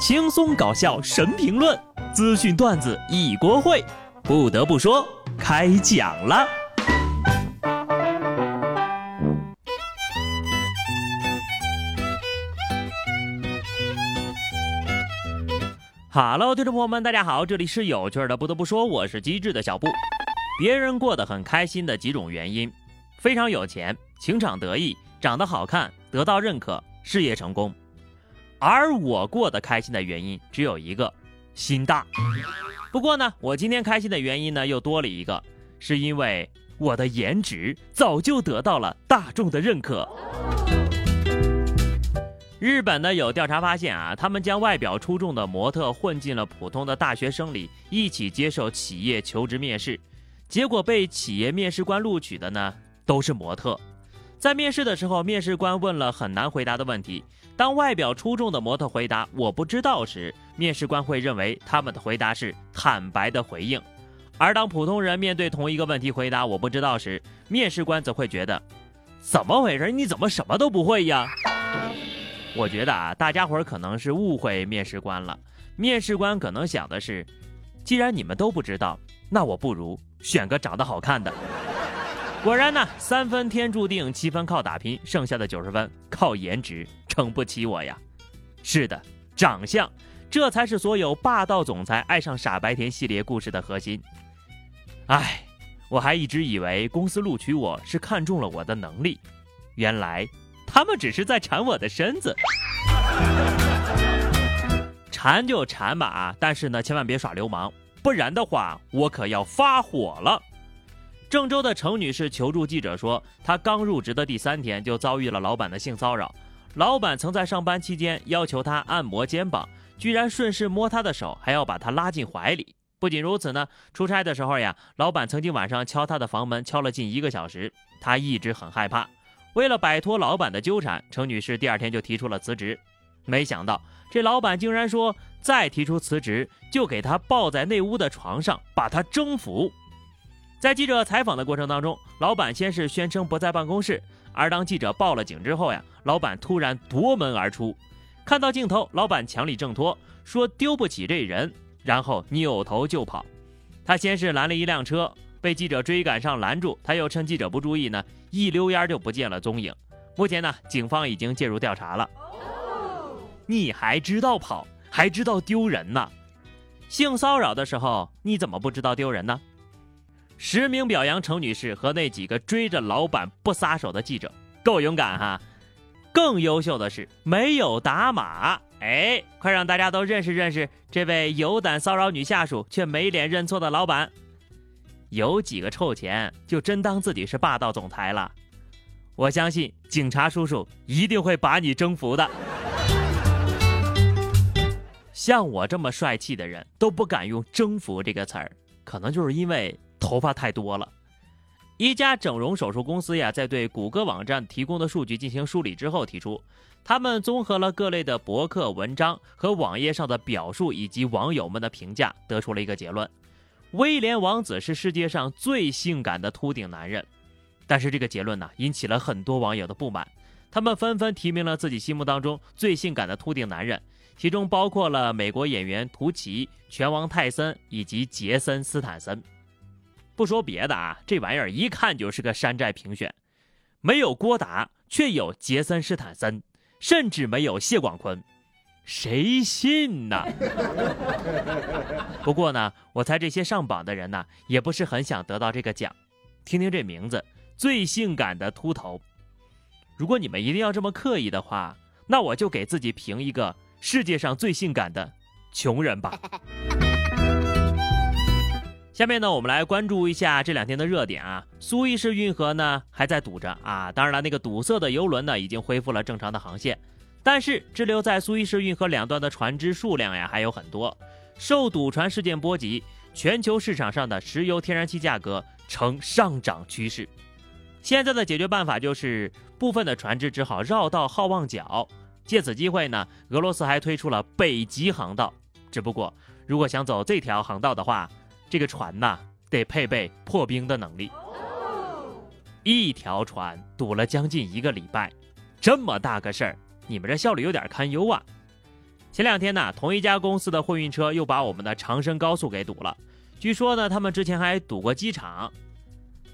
轻松搞笑神评论，资讯段子一锅烩。不得不说，开讲了。Hello，听众朋友们，大家好，这里是有趣的。不得不说，我是机智的小布。别人过得很开心的几种原因：非常有钱、情场得意、长得好看、得到认可、事业成功。而我过得开心的原因只有一个，心大。不过呢，我今天开心的原因呢又多了一个，是因为我的颜值早就得到了大众的认可。日本呢有调查发现啊，他们将外表出众的模特混进了普通的大学生里，一起接受企业求职面试，结果被企业面试官录取的呢都是模特。在面试的时候，面试官问了很难回答的问题。当外表出众的模特回答“我不知道”时，面试官会认为他们的回答是坦白的回应；而当普通人面对同一个问题回答“我不知道”时，面试官则会觉得怎么回事？你怎么什么都不会呀？我觉得啊，大家伙儿可能是误会面试官了。面试官可能想的是，既然你们都不知道，那我不如选个长得好看的。果然呢，三分天注定，七分靠打拼，剩下的九十分靠颜值撑不起我呀。是的，长相，这才是所有霸道总裁爱上傻白甜系列故事的核心。唉，我还一直以为公司录取我是看中了我的能力，原来他们只是在馋我的身子。馋就馋吧啊，但是呢，千万别耍流氓，不然的话，我可要发火了。郑州的程女士求助记者说，她刚入职的第三天就遭遇了老板的性骚扰。老板曾在上班期间要求她按摩肩膀，居然顺势摸她的手，还要把她拉进怀里。不仅如此呢，出差的时候呀，老板曾经晚上敲她的房门，敲了近一个小时。她一直很害怕。为了摆脱老板的纠缠，程女士第二天就提出了辞职。没想到这老板竟然说，再提出辞职就给她抱在那屋的床上，把她征服。在记者采访的过程当中，老板先是宣称不在办公室，而当记者报了警之后呀，老板突然夺门而出。看到镜头，老板强力挣脱，说丢不起这人，然后扭头就跑。他先是拦了一辆车，被记者追赶上拦住，他又趁记者不注意呢，一溜烟就不见了踪影。目前呢，警方已经介入调查了。你还知道跑，还知道丢人呢？性骚扰的时候，你怎么不知道丢人呢？实名表扬程女士和那几个追着老板不撒手的记者，够勇敢哈！更优秀的是没有打码，哎，快让大家都认识认识这位有胆骚扰女下属却没脸认错的老板。有几个臭钱就真当自己是霸道总裁了？我相信警察叔叔一定会把你征服的。像我这么帅气的人都不敢用“征服”这个词儿，可能就是因为。头发太多了，一家整容手术公司呀，在对谷歌网站提供的数据进行梳理之后，提出，他们综合了各类的博客文章和网页上的表述以及网友们的评价，得出了一个结论：威廉王子是世界上最性感的秃顶男人。但是这个结论呢，引起了很多网友的不满，他们纷纷提名了自己心目当中最性感的秃顶男人，其中包括了美国演员图奇、拳王泰森以及杰森斯坦森。不说别的啊，这玩意儿一看就是个山寨评选，没有郭达，却有杰森·斯坦森，甚至没有谢广坤，谁信呢？不过呢，我猜这些上榜的人呢，也不是很想得到这个奖。听听这名字，最性感的秃头。如果你们一定要这么刻意的话，那我就给自己评一个世界上最性感的穷人吧。下面呢，我们来关注一下这两天的热点啊。苏伊士运河呢还在堵着啊，当然了，那个堵塞的游轮呢已经恢复了正常的航线，但是滞留在苏伊士运河两端的船只数量呀还有很多，受堵船事件波及，全球市场上的石油、天然气价格呈上涨趋势。现在的解决办法就是部分的船只只好绕道好望角，借此机会呢，俄罗斯还推出了北极航道。只不过，如果想走这条航道的话，这个船呐，得配备破冰的能力。一条船堵了将近一个礼拜，这么大个事儿，你们这效率有点堪忧啊！前两天呢，同一家公司的货运车又把我们的长深高速给堵了。据说呢，他们之前还堵过机场。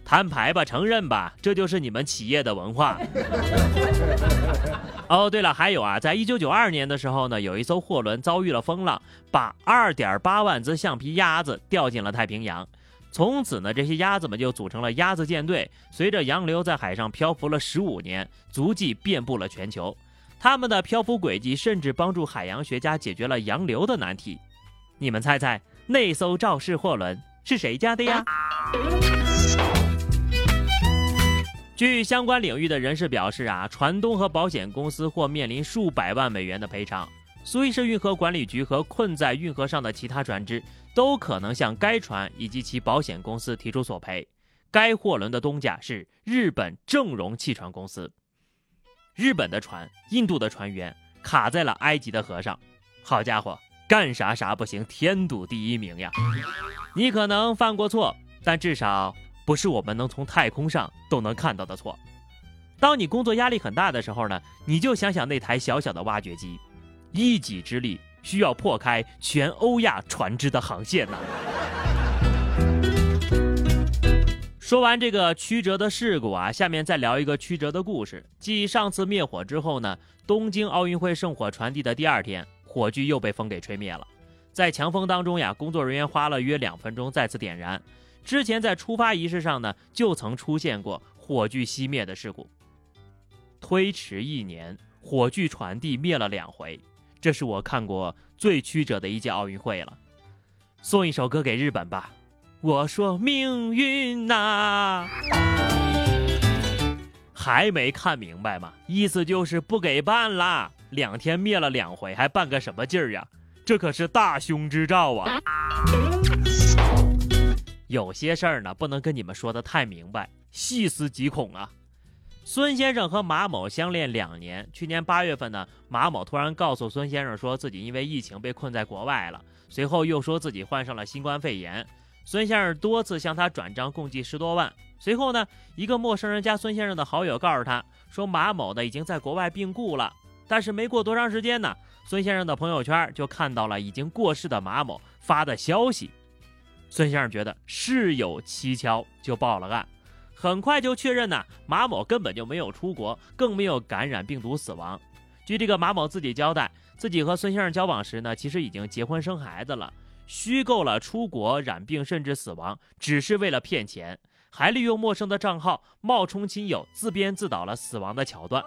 摊牌吧，承认吧，这就是你们企业的文化。哦，对了，还有啊，在一九九二年的时候呢，有一艘货轮遭遇了风浪，把二点八万只橡皮鸭子掉进了太平洋。从此呢，这些鸭子们就组成了鸭子舰队，随着洋流在海上漂浮了十五年，足迹遍布了全球。他们的漂浮轨迹甚至帮助海洋学家解决了洋流的难题。你们猜猜，那艘肇事货轮是谁家的呀？据相关领域的人士表示啊，船东和保险公司或面临数百万美元的赔偿。苏伊士运河管理局和困在运河上的其他船只都可能向该船以及其保险公司提出索赔。该货轮的东家是日本正荣汽船公司。日本的船，印度的船员卡在了埃及的河上。好家伙，干啥啥不行，添堵第一名呀！你可能犯过错，但至少。不是我们能从太空上都能看到的错。当你工作压力很大的时候呢，你就想想那台小小的挖掘机，一己之力需要破开全欧亚船只的航线呢。说完这个曲折的事故啊，下面再聊一个曲折的故事。继上次灭火之后呢，东京奥运会圣火传递的第二天，火炬又被风给吹灭了。在强风当中呀，工作人员花了约两分钟再次点燃。之前在出发仪式上呢，就曾出现过火炬熄灭的事故。推迟一年，火炬传递灭了两回，这是我看过最曲折的一届奥运会了。送一首歌给日本吧，我说命运呐，还没看明白吗？意思就是不给办啦。两天灭了两回，还办个什么劲儿呀？这可是大凶之兆啊！有些事儿呢，不能跟你们说的太明白，细思极恐啊。孙先生和马某相恋两年，去年八月份呢，马某突然告诉孙先生说自己因为疫情被困在国外了，随后又说自己患上了新冠肺炎。孙先生多次向他转账共计十多万。随后呢，一个陌生人加孙先生的好友，告诉他说马某呢已经在国外病故了。但是没过多长时间呢，孙先生的朋友圈就看到了已经过世的马某发的消息。孙先生觉得事有蹊跷，就报了案。很快就确认呢，马某根本就没有出国，更没有感染病毒死亡。据这个马某自己交代，自己和孙先生交往时呢，其实已经结婚生孩子了，虚构了出国染病甚至死亡，只是为了骗钱，还利用陌生的账号冒充亲友，自编自导了死亡的桥段。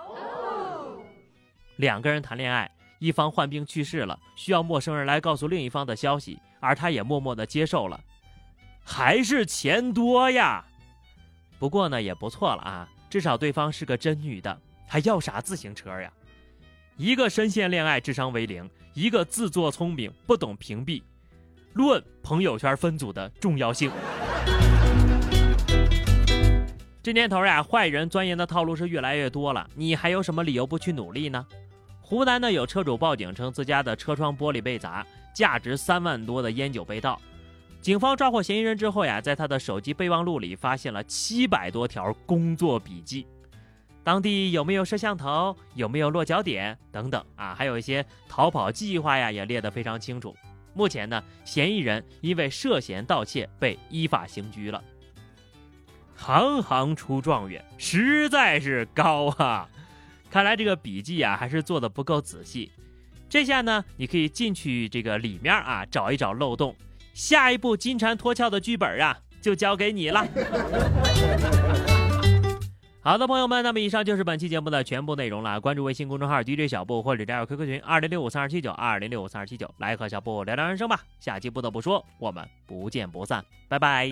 两个人谈恋爱，一方患病去世了，需要陌生人来告诉另一方的消息，而他也默默的接受了。还是钱多呀，不过呢也不错了啊，至少对方是个真女的，还要啥自行车呀？一个深陷恋爱智商为零，一个自作聪明不懂屏蔽，论朋友圈分组的重要性。这年头呀，坏人钻研的套路是越来越多了，你还有什么理由不去努力呢？湖南呢有车主报警称自家的车窗玻璃被砸，价值三万多的烟酒被盗。警方抓获嫌疑人之后呀，在他的手机备忘录里发现了七百多条工作笔记，当地有没有摄像头，有没有落脚点等等啊，还有一些逃跑计划呀，也列得非常清楚。目前呢，嫌疑人因为涉嫌盗窃被依法刑拘了。行行出状元，实在是高啊！看来这个笔记啊，还是做的不够仔细。这下呢，你可以进去这个里面啊，找一找漏洞。下一部金蝉脱壳的剧本啊，就交给你了。好的，朋友们，那么以上就是本期节目的全部内容了。关注微信公众号 DJ 小布或者加入 QQ 群二零六五三二七九二零六五三二七九，来和小布聊聊人生吧。下期不得不说，我们不见不散，拜拜。